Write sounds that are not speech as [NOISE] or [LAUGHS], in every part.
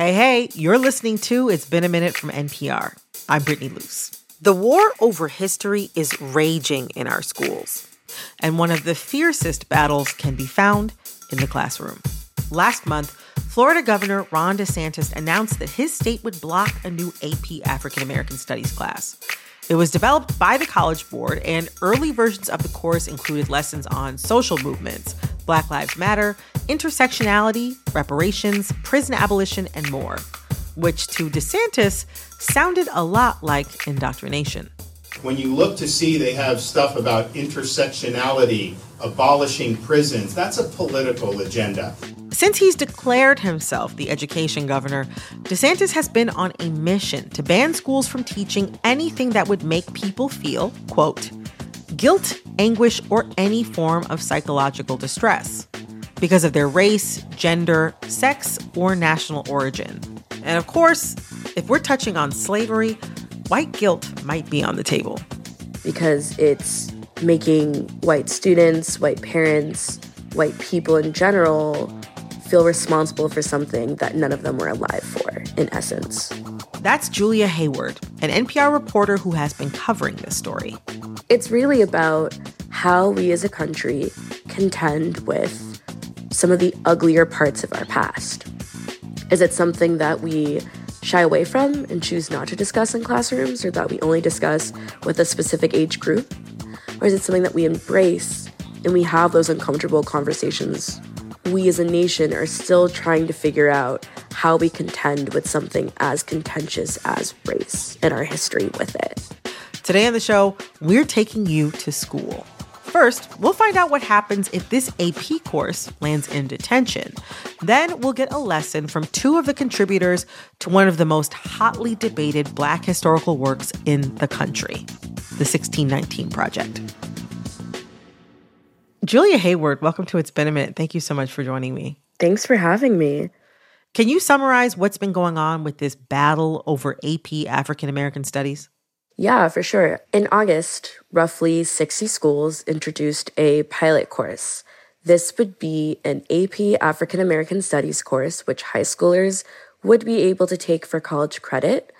Hey, hey, you're listening to It's Been a Minute from NPR. I'm Brittany Luce. The war over history is raging in our schools, and one of the fiercest battles can be found in the classroom. Last month, Florida Governor Ron DeSantis announced that his state would block a new AP African American Studies class. It was developed by the College Board, and early versions of the course included lessons on social movements, Black Lives Matter, intersectionality, reparations, prison abolition, and more, which to DeSantis sounded a lot like indoctrination. When you look to see they have stuff about intersectionality, abolishing prisons, that's a political agenda. Since he's declared himself the education governor, DeSantis has been on a mission to ban schools from teaching anything that would make people feel, quote, guilt, anguish, or any form of psychological distress because of their race, gender, sex, or national origin. And of course, if we're touching on slavery, white guilt might be on the table. Because it's making white students, white parents, white people in general feel responsible for something that none of them were alive for, in essence. That's Julia Hayward, an NPR reporter who has been covering this story. It's really about how we as a country contend with some of the uglier parts of our past. Is it something that we shy away from and choose not to discuss in classrooms or that we only discuss with a specific age group? Or is it something that we embrace and we have those uncomfortable conversations we as a nation are still trying to figure out how we contend with something as contentious as race and our history with it. Today on the show, we're taking you to school. First, we'll find out what happens if this AP course lands in detention. Then we'll get a lesson from two of the contributors to one of the most hotly debated Black historical works in the country the 1619 Project. Julia Hayward, welcome to It's Been a Minute. Thank you so much for joining me. Thanks for having me. Can you summarize what's been going on with this battle over AP African American studies? Yeah, for sure. In August, roughly 60 schools introduced a pilot course. This would be an AP African American Studies course, which high schoolers would be able to take for college credit.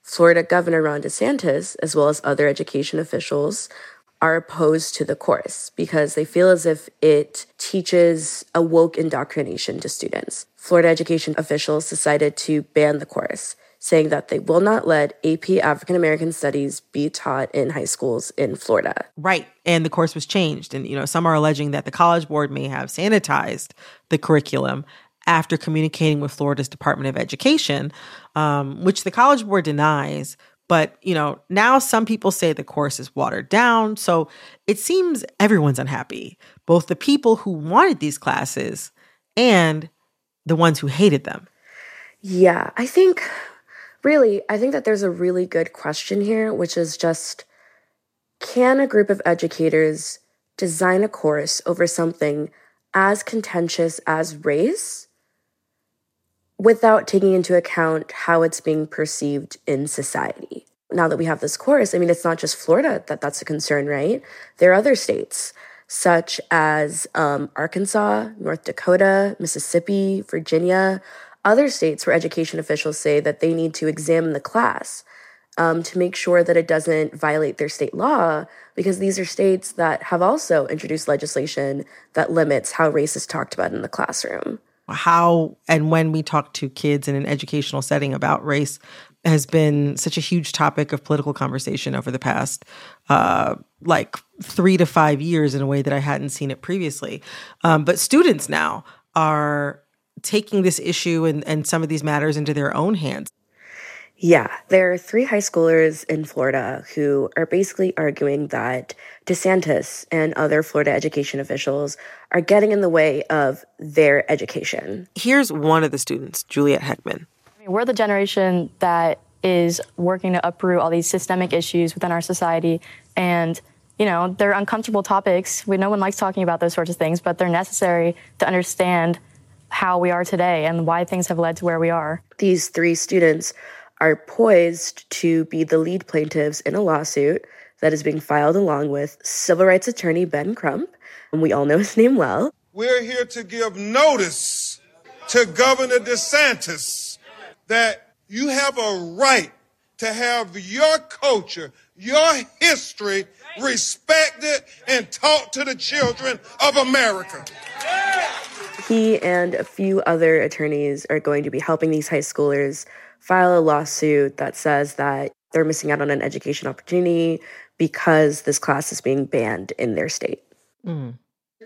Florida Governor Ron DeSantis, as well as other education officials, are opposed to the course because they feel as if it teaches a woke indoctrination to students. Florida education officials decided to ban the course, saying that they will not let AP African American Studies be taught in high schools in Florida. Right. And the course was changed. And, you know, some are alleging that the College Board may have sanitized the curriculum after communicating with Florida's Department of Education, um, which the College Board denies. But, you know, now some people say the course is watered down. So it seems everyone's unhappy, both the people who wanted these classes and the ones who hated them. Yeah, I think really, I think that there's a really good question here, which is just can a group of educators design a course over something as contentious as race without taking into account how it's being perceived in society. Now that we have this course, I mean, it's not just Florida that that's a concern, right? There are other states such as um, Arkansas, North Dakota, Mississippi, Virginia, other states where education officials say that they need to examine the class um, to make sure that it doesn't violate their state law, because these are states that have also introduced legislation that limits how race is talked about in the classroom how and when we talk to kids in an educational setting about race has been such a huge topic of political conversation over the past uh, like three to five years in a way that I hadn't seen it previously. Um, but students now are taking this issue and, and some of these matters into their own hands. Yeah, there are three high schoolers in Florida who are basically arguing that DeSantis and other Florida education officials are getting in the way of their education. Here's one of the students, Juliet Heckman. I mean, we're the generation that is working to uproot all these systemic issues within our society. And, you know, they're uncomfortable topics. We, no one likes talking about those sorts of things, but they're necessary to understand how we are today and why things have led to where we are. These three students are poised to be the lead plaintiffs in a lawsuit that is being filed along with civil rights attorney Ben Crump, and we all know his [LAUGHS] name well. We're here to give notice to Governor DeSantis that you have a right to have your culture, your history respected and taught to the children of America. He and a few other attorneys are going to be helping these high schoolers file a lawsuit that says that they're missing out on an education opportunity because this class is being banned in their state. Mm.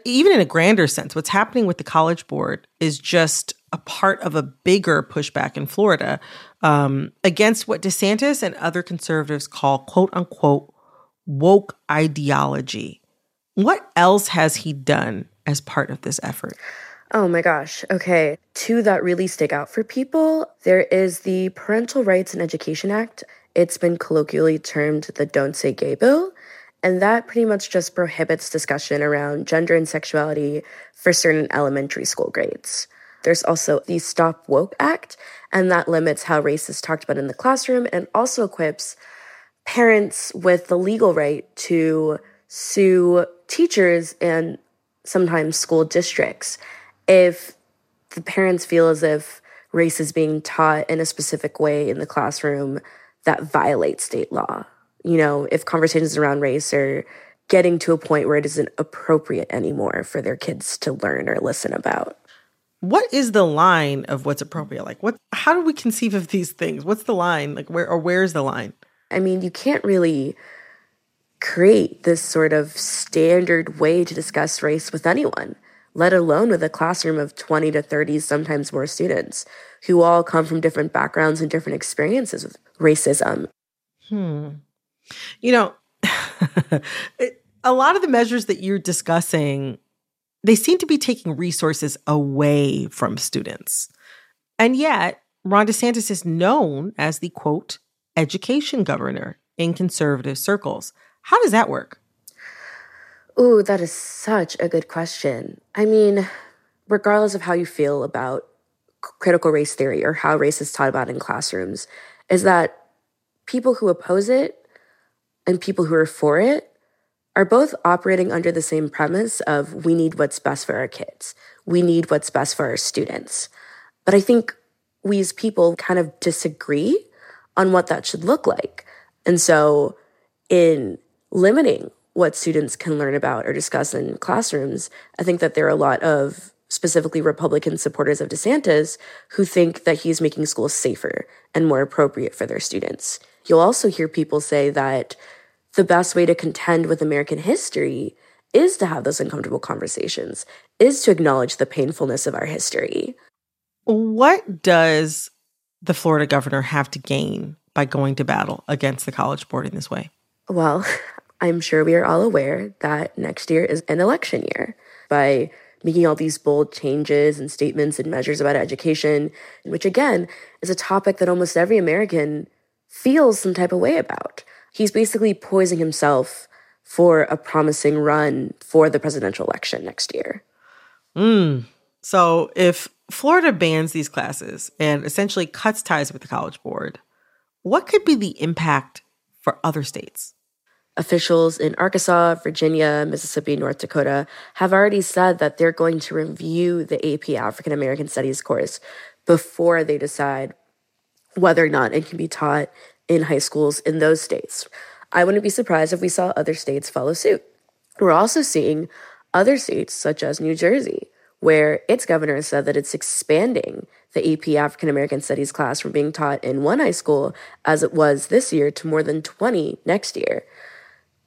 Even in a grander sense, what's happening with the College Board is just a part of a bigger pushback in Florida um, against what DeSantis and other conservatives call quote unquote woke ideology. What else has he done as part of this effort? Oh my gosh. Okay. Two that really stick out for people there is the Parental Rights and Education Act. It's been colloquially termed the Don't Say Gay Bill. And that pretty much just prohibits discussion around gender and sexuality for certain elementary school grades. There's also the Stop Woke Act, and that limits how race is talked about in the classroom and also equips parents with the legal right to sue teachers and sometimes school districts if the parents feel as if race is being taught in a specific way in the classroom that violates state law. You know, if conversations around race are getting to a point where it isn't appropriate anymore for their kids to learn or listen about. What is the line of what's appropriate? Like what how do we conceive of these things? What's the line? Like where or where's the line? I mean, you can't really create this sort of standard way to discuss race with anyone, let alone with a classroom of 20 to 30, sometimes more students who all come from different backgrounds and different experiences with racism. Hmm. You know, [LAUGHS] a lot of the measures that you're discussing, they seem to be taking resources away from students. And yet, Ron DeSantis is known as the quote, education governor in conservative circles. How does that work? Ooh, that is such a good question. I mean, regardless of how you feel about critical race theory or how race is taught about in classrooms, is that people who oppose it and people who are for it are both operating under the same premise of we need what's best for our kids. We need what's best for our students. But I think we as people kind of disagree on what that should look like. And so, in limiting what students can learn about or discuss in classrooms, I think that there are a lot of specifically Republican supporters of DeSantis who think that he's making schools safer and more appropriate for their students. You'll also hear people say that the best way to contend with American history is to have those uncomfortable conversations, is to acknowledge the painfulness of our history. What does the Florida governor have to gain by going to battle against the College Board in this way? Well, [LAUGHS] I'm sure we are all aware that next year is an election year. By making all these bold changes and statements and measures about education, which again is a topic that almost every American feels some type of way about. He's basically poising himself for a promising run for the presidential election next year. Mm. So if Florida bans these classes and essentially cuts ties with the College Board, what could be the impact for other states? Officials in Arkansas, Virginia, Mississippi, North Dakota have already said that they're going to review the AP African American Studies course before they decide whether or not it can be taught in high schools in those states. I wouldn't be surprised if we saw other states follow suit. We're also seeing other states, such as New Jersey, where its governor said that it's expanding the AP African American Studies class from being taught in one high school as it was this year to more than 20 next year.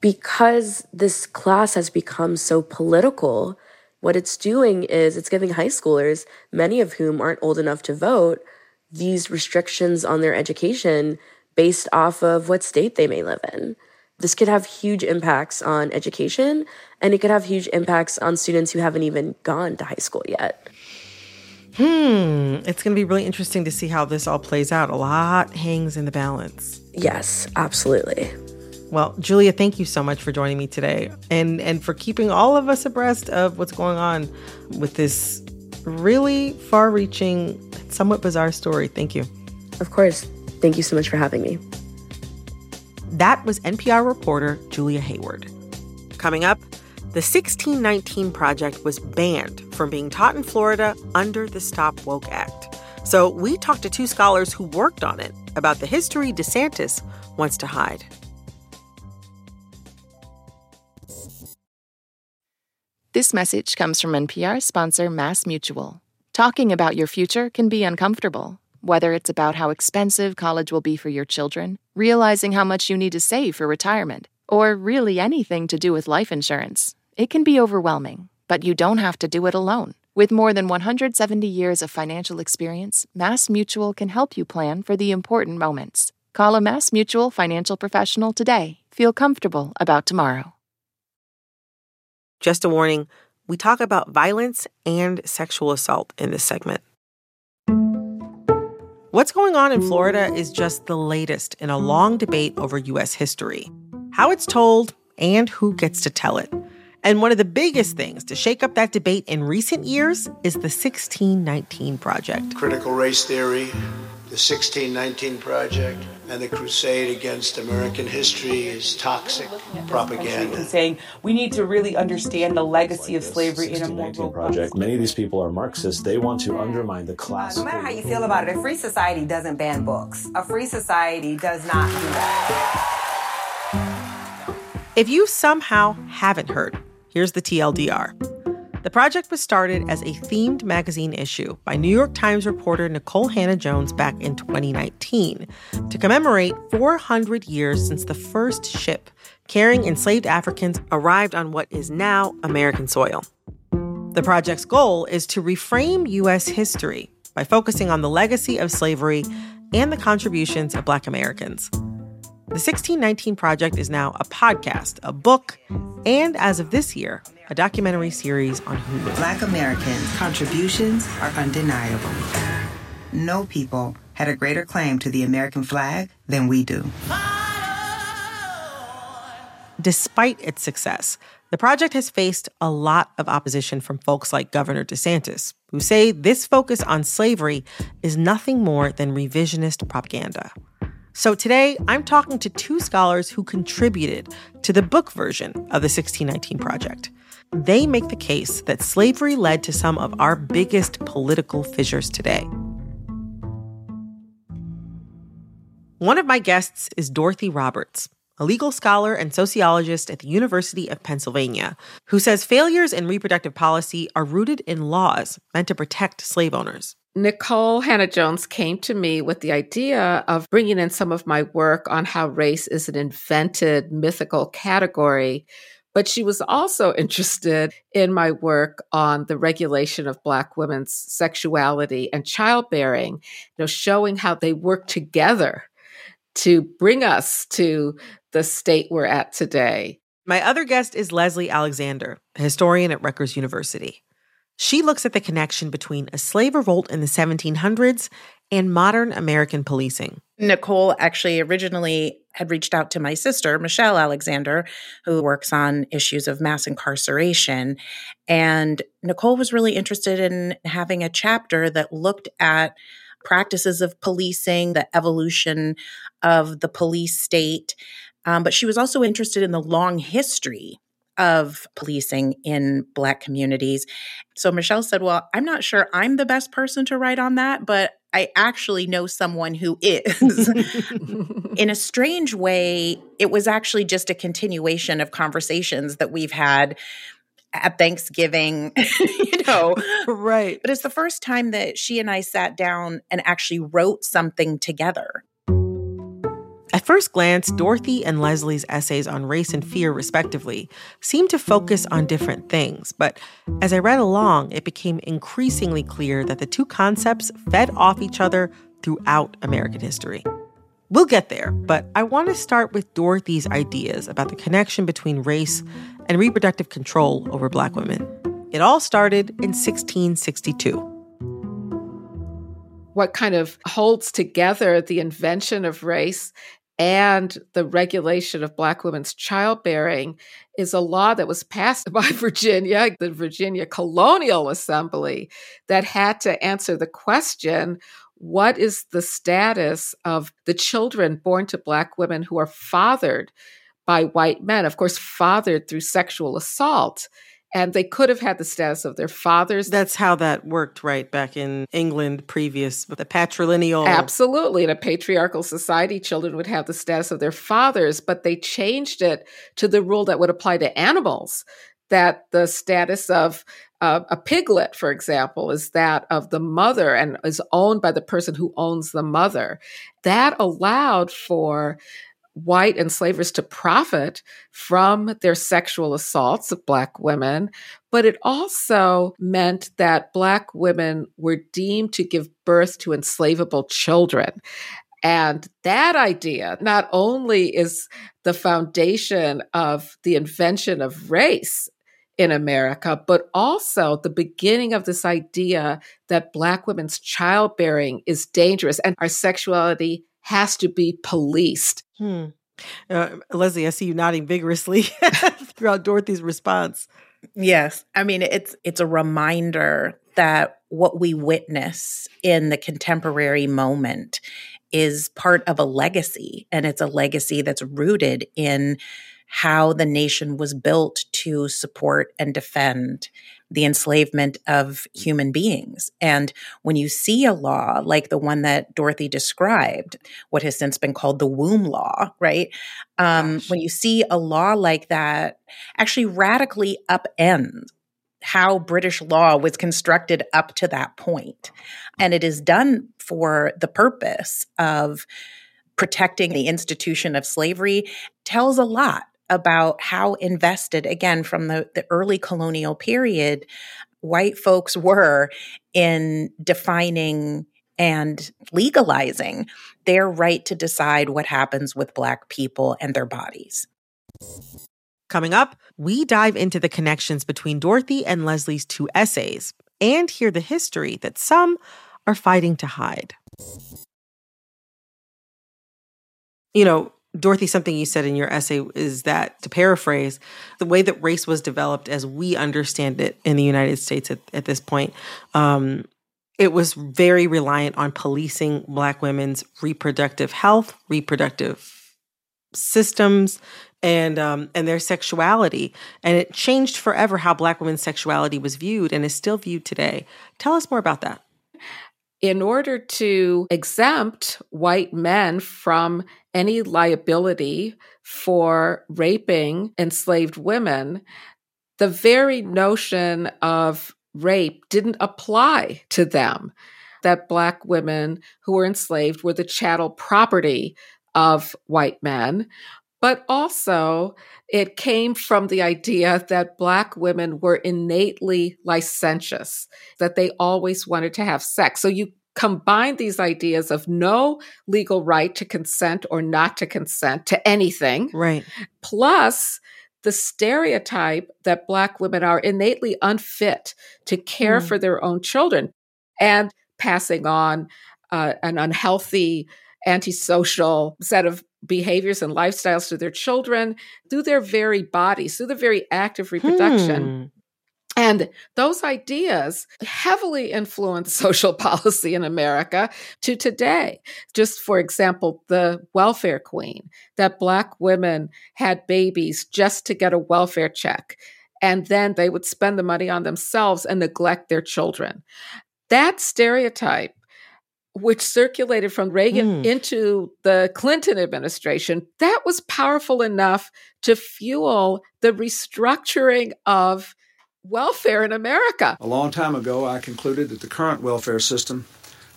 Because this class has become so political, what it's doing is it's giving high schoolers, many of whom aren't old enough to vote, these restrictions on their education based off of what state they may live in. This could have huge impacts on education and it could have huge impacts on students who haven't even gone to high school yet. Hmm, it's going to be really interesting to see how this all plays out. A lot hangs in the balance. Yes, absolutely. Well, Julia, thank you so much for joining me today and and for keeping all of us abreast of what's going on with this really far-reaching, somewhat bizarre story. Thank you. Of course. Thank you so much for having me. That was NPR reporter Julia Hayward. Coming up, the 1619 Project was banned from being taught in Florida under the Stop Woke Act. So we talked to two scholars who worked on it about the history DeSantis wants to hide. This message comes from NPR sponsor Mass Mutual. Talking about your future can be uncomfortable, whether it's about how expensive college will be for your children, realizing how much you need to save for retirement, or really anything to do with life insurance. It can be overwhelming, but you don't have to do it alone. With more than 170 years of financial experience, Mass Mutual can help you plan for the important moments. Call a Mass Mutual financial professional today. Feel comfortable about tomorrow. Just a warning we talk about violence and sexual assault in this segment. What's going on in Florida is just the latest in a long debate over U.S. history, how it's told, and who gets to tell it. And one of the biggest things to shake up that debate in recent years is the 1619 Project. Critical race theory, the 1619 Project, and the crusade against American history is toxic propaganda. Saying we need to really understand the legacy of slavery in a more project. Many of these people are Marxists. They want to undermine the class. No matter how you feel about it, a free society doesn't ban books. A free society does not do that. If you somehow haven't heard, here's the TLDR. The project was started as a themed magazine issue by New York Times reporter Nikole Hannah-Jones back in 2019 to commemorate 400 years since the first ship carrying enslaved Africans arrived on what is now American soil. The project's goal is to reframe U.S. history by focusing on the legacy of slavery and the contributions of Black Americans. The 1619 Project is now a podcast, a book, and as of this year, a documentary series on Hulu. Black Americans' contributions are undeniable. No people had a greater claim to the American flag than we do. Despite its success, the project has faced a lot of opposition from folks like Governor DeSantis, who say this focus on slavery is nothing more than revisionist propaganda. So today, I'm talking to two scholars who contributed to the book version of the 1619 Project. They make the case that slavery led to some of our biggest political fissures today. One of my guests is Dorothy Roberts, a legal scholar and sociologist at the University of Pennsylvania, who says failures in reproductive policy are rooted in laws meant to protect slave owners. Nikole Hannah-Jones came to me with the idea of bringing in some of my work on how race is an invented mythical category. But she was also [LAUGHS] interested in my work on the regulation of Black women's sexuality and childbearing, you know, showing how they work together to bring us to the state we're at today. My other guest is Leslie Alexander, a historian at Rutgers University. She looks at the connection between a slave revolt in the 1700s and modern American policing. Nikole actually originally had reached out to my sister, Michelle Alexander, who works on issues of mass incarceration. And Nikole was really interested in having a chapter that looked at practices of policing, the evolution of the police state. Um, but she was also interested in the long history of policing in Black communities. So Michelle said, Well, I'm not sure I'm the best person to write on that, but I actually know someone who is. [LAUGHS] in a strange way, it was actually just a continuation of conversations that we've had at Thanksgiving, [LAUGHS] you know. Right. But it's the first time that she and I sat down and actually wrote something together. At first glance, Dorothy and Leslie's essays on race and fear, respectively, seemed to focus on different things. But as I read along, it became increasingly clear that the two concepts fed off each other throughout American history. We'll get there, but I want to start with Dorothy's ideas about the connection between race and reproductive control over Black women. It all started in 1662 what kind of holds together the invention of race and the regulation of Black women's childbearing is a law that was passed [LAUGHS] by Virginia, the Virginia Colonial Assembly, that had to answer the question what is the status of the children born to Black women who are fathered by white men? Of course, fathered through sexual assault. And they could have had the status of their fathers. That's how that worked, right? Back in England, previous the patrilineal. Absolutely. In a patriarchal society, children would have the status of their fathers, but they changed it to the rule that would apply to animals that the status of uh, a piglet, for example, is that of the mother and is owned by the person who owns the mother. That allowed for white enslavers to profit from their sexual assaults of Black women, but it also meant that Black women were deemed to give birth to enslavable children. And that idea not only is the foundation of the invention of race in America, but also the beginning of this idea that Black women's childbearing is dangerous and our sexuality has to be policed. Hmm. Uh, Leslie, I see you nodding vigorously [LAUGHS] throughout Dorothy's response. Yes. I mean, it's it's a reminder that what we witness in the contemporary moment is part of a legacy and it's a legacy that's rooted in how the nation was built to support and defend the enslavement of human beings. And when you see a law like the one that Dorothy described, what has since been called the womb law, right? Um, when you see a law like that actually radically upend how British law was constructed up to that point. And it is done for the purpose of protecting the institution of slavery tells a lot about how invested, again, from the, the early colonial period, white folks were in defining and legalizing their right to decide what happens with Black people and their bodies. Coming up, we dive into the connections between Dorothy and Leslie's two essays and hear the history that some are fighting to hide. You know, Dorothy, something you said in your essay is that, to paraphrase, the way that race was developed as we understand it in the United States at, at this point, um, it was very reliant on policing Black women's reproductive health, reproductive systems, and um, and their sexuality. And it changed forever how Black women's sexuality was viewed and is still viewed today. Tell us more about that in order to exempt white men from any liability for raping enslaved women, the very notion of rape didn't apply to them. That Black women who were enslaved were the chattel property of white men. But also, it came from the idea that Black women were innately licentious, that they always wanted to have sex. So you combine these ideas of no legal right to consent or not to consent to anything. Right. Plus, the stereotype that Black women are innately unfit to care mm. for their own children and passing on uh, an unhealthy, antisocial set of behaviors and lifestyles to their children through their very bodies, through the very act of reproduction. Hmm. And those ideas heavily influence [LAUGHS] social policy in America to today. Just for example, the welfare queen, that Black women had babies just to get a welfare check. And then they would spend the money on themselves and neglect their children. That stereotype which circulated from Reagan mm. into the Clinton administration, that was powerful enough to fuel the restructuring of welfare in America. A long time ago, I concluded that the current welfare system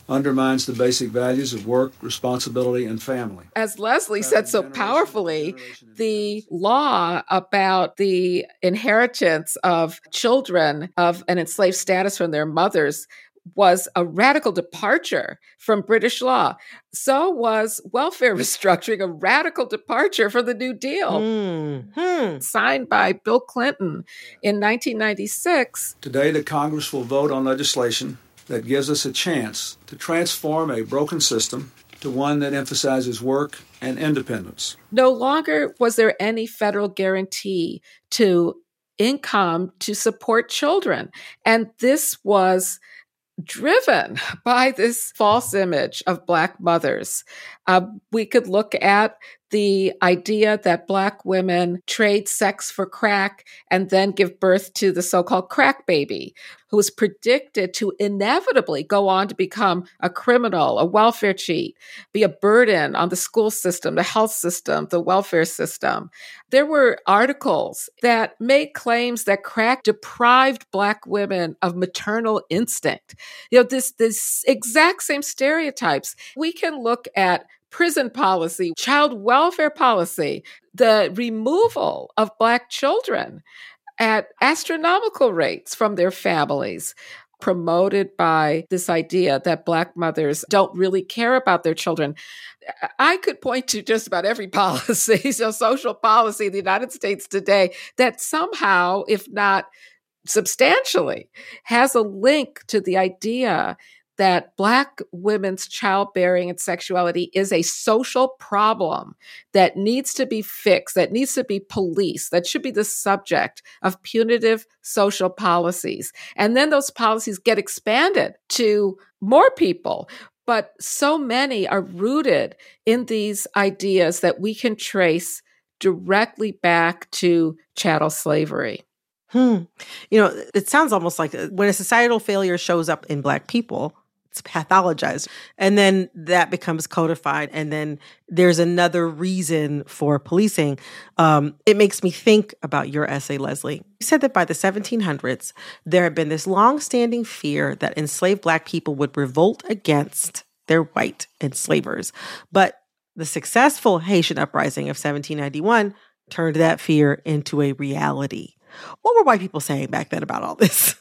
undermines the basic values of work, responsibility, and family. As Leslie said so powerfully, the law about the inheritance of children of an enslaved status from their mothers was a radical departure from British law. So was welfare [LAUGHS] restructuring a radical departure from the New Deal, mm-hmm. signed by Bill Clinton in 1996. Today, the Congress will vote on legislation that gives us a chance to transform a broken system to one that emphasizes work and independence. No longer was there any federal guarantee to income to support children. And this was driven by this false image of Black mothers. Uh, we could look at the idea that Black women trade sex for crack and then give birth to the so called crack baby, who is predicted to inevitably go on to become a criminal, a welfare cheat, be a burden on the school system, the health system, the welfare system. There were articles that made claims that crack deprived Black women of maternal instinct. You know, this, this exact same stereotypes. We can look at prison policy, child welfare policy, the removal of Black children at astronomical rates from their families promoted by this idea that Black mothers don't really care about their children. I could point to just about every [LAUGHS] policy, so social policy in the United States today, that somehow, if not substantially, has a link to the idea that Black women's childbearing and sexuality is a social problem that needs to be fixed, that needs to be policed, that should be the subject of punitive social policies. And then those policies get expanded to more people. But so many are rooted in these ideas that we can trace directly back to chattel slavery. Hmm. You know, it sounds almost like uh, when a societal failure shows up in Black people, it's pathologized. And then that becomes codified and then there's another reason for policing. Um, it makes me think about your essay leslie. You said that by the 1700s there had been this long-standing fear that enslaved black people would revolt against their white enslavers. But the successful haitian uprising of 1791 turned that fear into a reality. What were white people saying back then about all this [LAUGHS]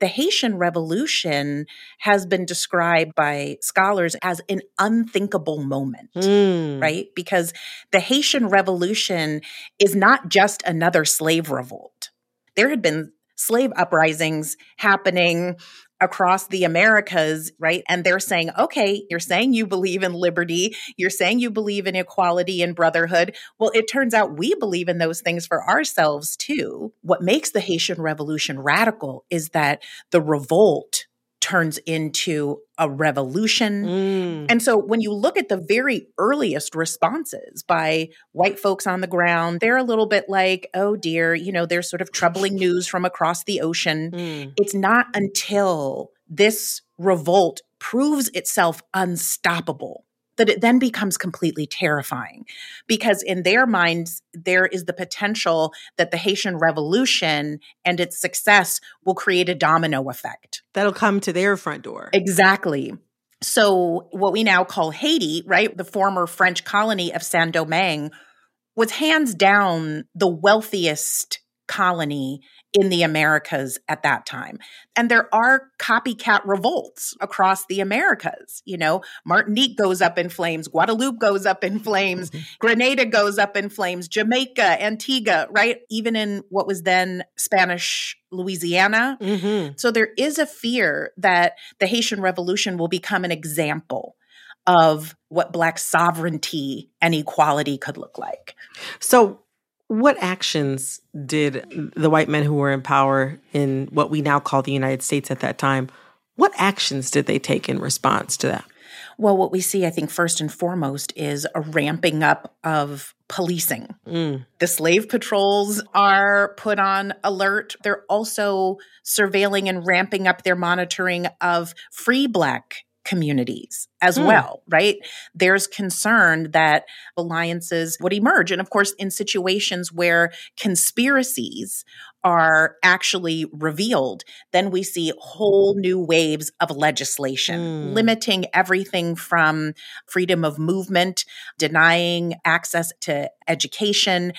the Haitian Revolution has been described by scholars as an unthinkable moment, mm. right? Because the Haitian Revolution is not just another slave revolt. There had been slave uprisings happening across the Americas, right? And they're saying, okay, you're saying you believe in liberty. You're saying you believe in equality and brotherhood. Well, it turns out we believe in those things for ourselves too. What makes the Haitian Revolution radical is that the revolt turns into a revolution. Mm. And so when you look at the very earliest responses by white folks on the ground, they're a little bit like, oh dear, you know, there's sort of troubling [LAUGHS] news from across the ocean. Mm. It's not until this revolt proves itself unstoppable that it then becomes completely terrifying because in their minds there is the potential that the Haitian revolution and its success will create a domino effect. That'll come to their front door. Exactly. So what we now call Haiti right the former French colony of Saint-Domingue was hands down the wealthiest colony in the Americas at that time. And there are copycat revolts across the Americas. You know, Martinique goes up in flames, Guadeloupe goes up in flames, mm-hmm. Grenada goes up in flames, Jamaica, Antigua, right? Even in what was then Spanish Louisiana. Mm-hmm. So there is a fear that the Haitian Revolution will become an example of what Black sovereignty and equality could look like. So, what actions did the white men who were in power in what we now call the United States at that time, what actions did they take in response to that? Well, what we see, I think, first and foremost is a ramping up of policing. Mm. The slave patrols are put on alert. They're also surveilling and ramping up their monitoring of free Black communities as mm. well, right? There's concern that alliances would emerge. And of course, in situations where conspiracies are actually revealed, then we see whole new waves of legislation mm. limiting everything from freedom of movement, denying access to education,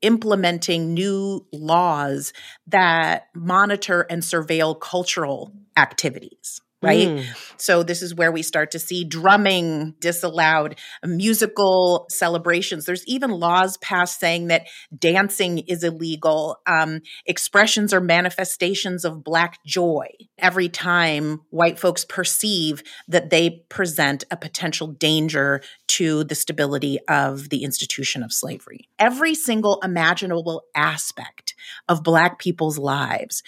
implementing new laws that monitor and surveil cultural activities right? Mm. So this is where we start to see drumming disallowed, musical celebrations. There's even laws passed saying that dancing is illegal. Um, expressions or manifestations of black joy every time white folks perceive that they present a potential danger to the stability of the institution of slavery. Every single imaginable aspect of black people's lives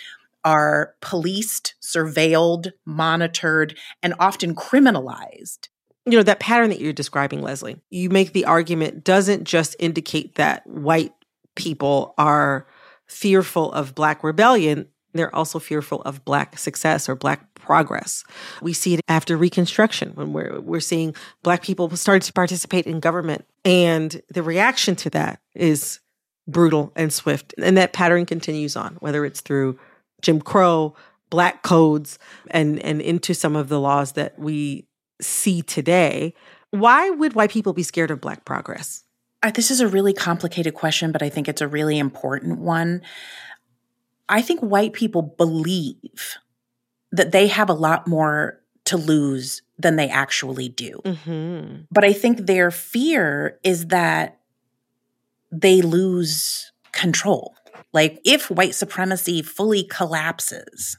are policed, surveilled, monitored, and often criminalized you know, that pattern that you're describing, Leslie, you make the argument doesn't just indicate that white people are fearful of Black rebellion, they're also fearful of Black success or Black progress. We see it after Reconstruction when we're, we're seeing Black people start to participate in government. And the reaction to that is brutal and swift. And that pattern continues on, whether it's through Jim Crow, Black codes, and, and into some of the laws that we see today. Why would white people be scared of Black progress? Uh, this is a really complicated question, but I think it's a really important one. I think white people believe that they have a lot more to lose than they actually do. Mm-hmm. But I think their fear is that they lose control. Like if white supremacy fully collapses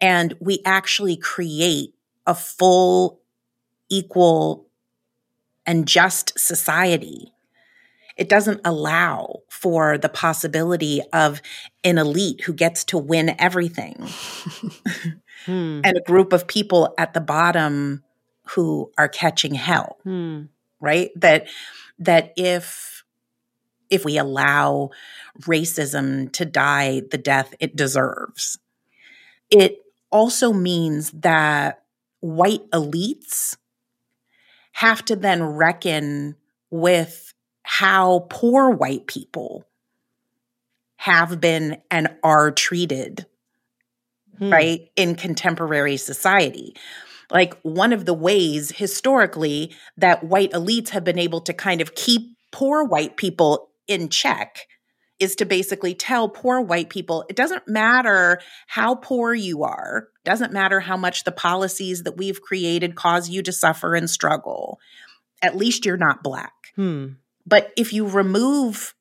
and we actually create a full, equal, and just society, it doesn't allow for the possibility of an elite who gets to win everything [LAUGHS] hmm. and a group of people at the bottom who are catching hell. Hmm. Right? That that if if we allow racism to die the death it deserves, it also means that white elites have to then reckon with how poor white people have been and are treated, hmm. right, in contemporary society. Like one of the ways historically that white elites have been able to kind of keep poor white people in check is to basically tell poor white people it doesn't matter how poor you are, doesn't matter how much the policies that we've created cause you to suffer and struggle. At least you're not black. Hmm. But if you remove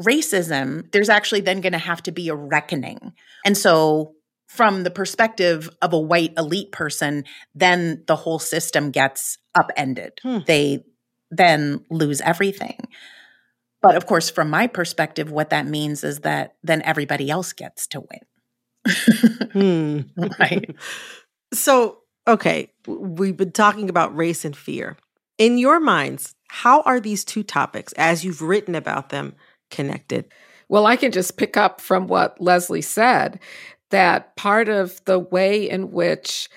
racism, there's actually then going to have to be a reckoning. And so, from the perspective of a white elite person, then the whole system gets upended. Hmm. They then lose everything. But of course, from my perspective, what that means is that then everybody else gets to win. hmm. [LAUGHS] right. So, okay, we've been talking about race and fear. In your minds, how are these two topics, as you've written about them, connected? Well, I can just pick up from what Leslie said that part of the way in which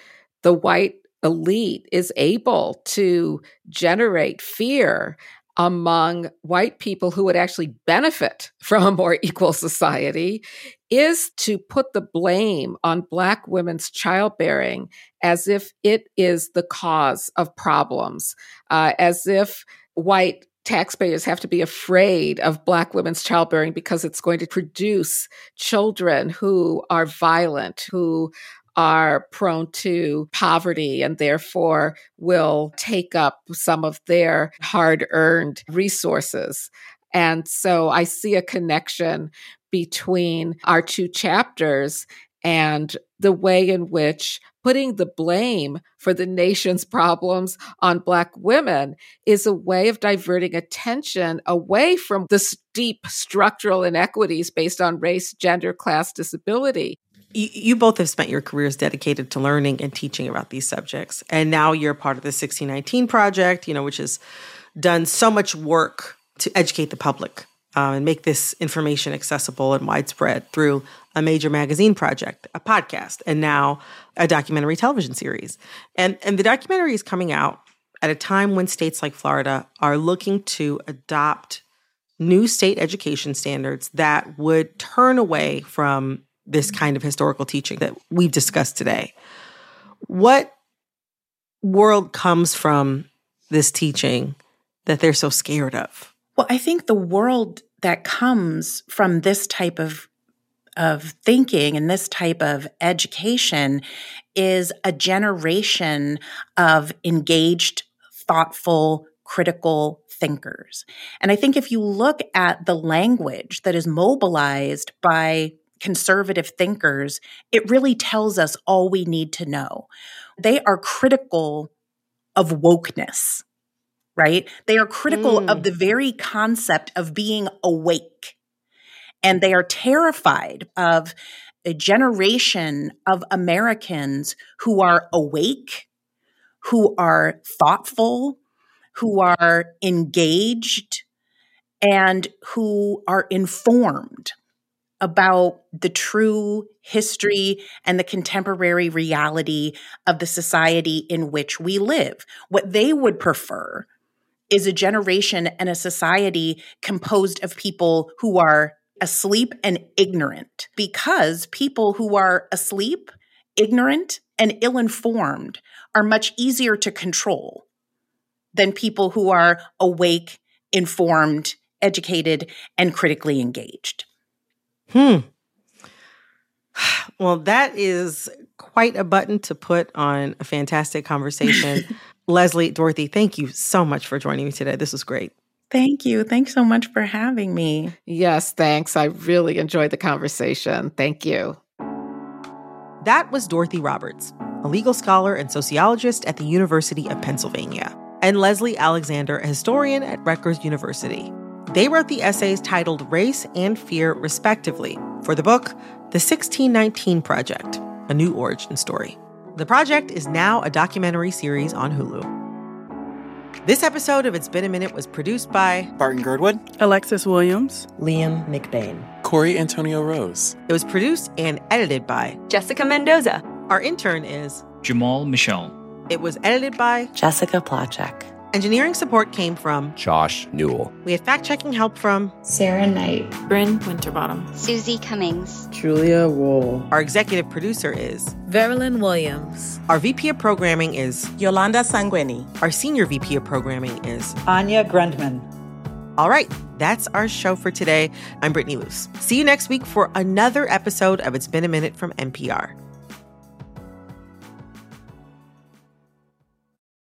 the white elite is able to generate fear among white people who would actually benefit [LAUGHS] from a more equal society is to put the blame on Black women's childbearing as if it is the cause of problems, uh, as if white taxpayers have to be afraid of black women's childbearing because it's going to produce children who are violent, who are prone to poverty and therefore will take up some of their hard earned resources. And so I see a connection between our two chapters and the way in which putting the blame for the nation's problems on Black women is a way of diverting attention away from the steep structural inequities based on race, gender, class, disability. You, you both have spent your careers dedicated to learning and teaching about these subjects. And now you're part of the 1619 Project, you know, which has done so much work to educate the public um, and make this information accessible and widespread through a major magazine project, a podcast, and now a documentary television series. And and the documentary is coming out at a time when states like Florida are looking to adopt new state education standards that would turn away from this kind of historical teaching that we've discussed today. What world comes from this teaching that they're so scared of? Well, I think the world that comes from this type of of thinking and this type of education is a generation of engaged, thoughtful, critical thinkers. And I think if you look at the language that is mobilized by conservative thinkers, it really tells us all we need to know. They are critical of wokeness, right? They are critical mm. of the very concept of being awake and they are terrified of a generation of Americans who are awake, who are thoughtful, who are engaged, and who are informed about the true history and the contemporary reality of the society in which we live. What they would prefer is a generation and a society composed of people who are asleep and ignorant, because people who are asleep, ignorant, and ill informed are much easier to control than people who are awake, informed, educated, and critically engaged. Hmm. Well, that is quite a button to put on a fantastic conversation. [LAUGHS] Leslie, Dorothy, thank you so much for joining me today. This was great. Thank you. Thanks so much for having me. Yes, thanks. I really enjoyed the conversation. Thank you. That was Dorothy Roberts, a legal scholar and sociologist at the University of Pennsylvania, and Leslie Alexander, a historian at Rutgers University. They wrote the essays titled Race and Fear, respectively, for the book The 1619 Project A New Origin Story. The project is now a documentary series on Hulu. This episode of It's Been a Minute was produced by Barton Girdwood, Alexis Williams, Liam McBain, Corey Antonio Rose. It was produced and edited by Jessica Mendoza. Our intern is Jamal Michelle. It was edited by Jessica Placzek. Engineering support came from Josh Newell. We had fact checking help from Sarah Knight, Bryn Winterbottom, Susie Cummings, Julia Wool. Our executive producer is Veralyn Williams. Our VP of programming is Yolanda Sangweni. Our senior VP of programming is Anya Grundmann. All right, that's our show for today. I'm Brittany Luse. See you next week for another episode of It's Been a Minute from NPR.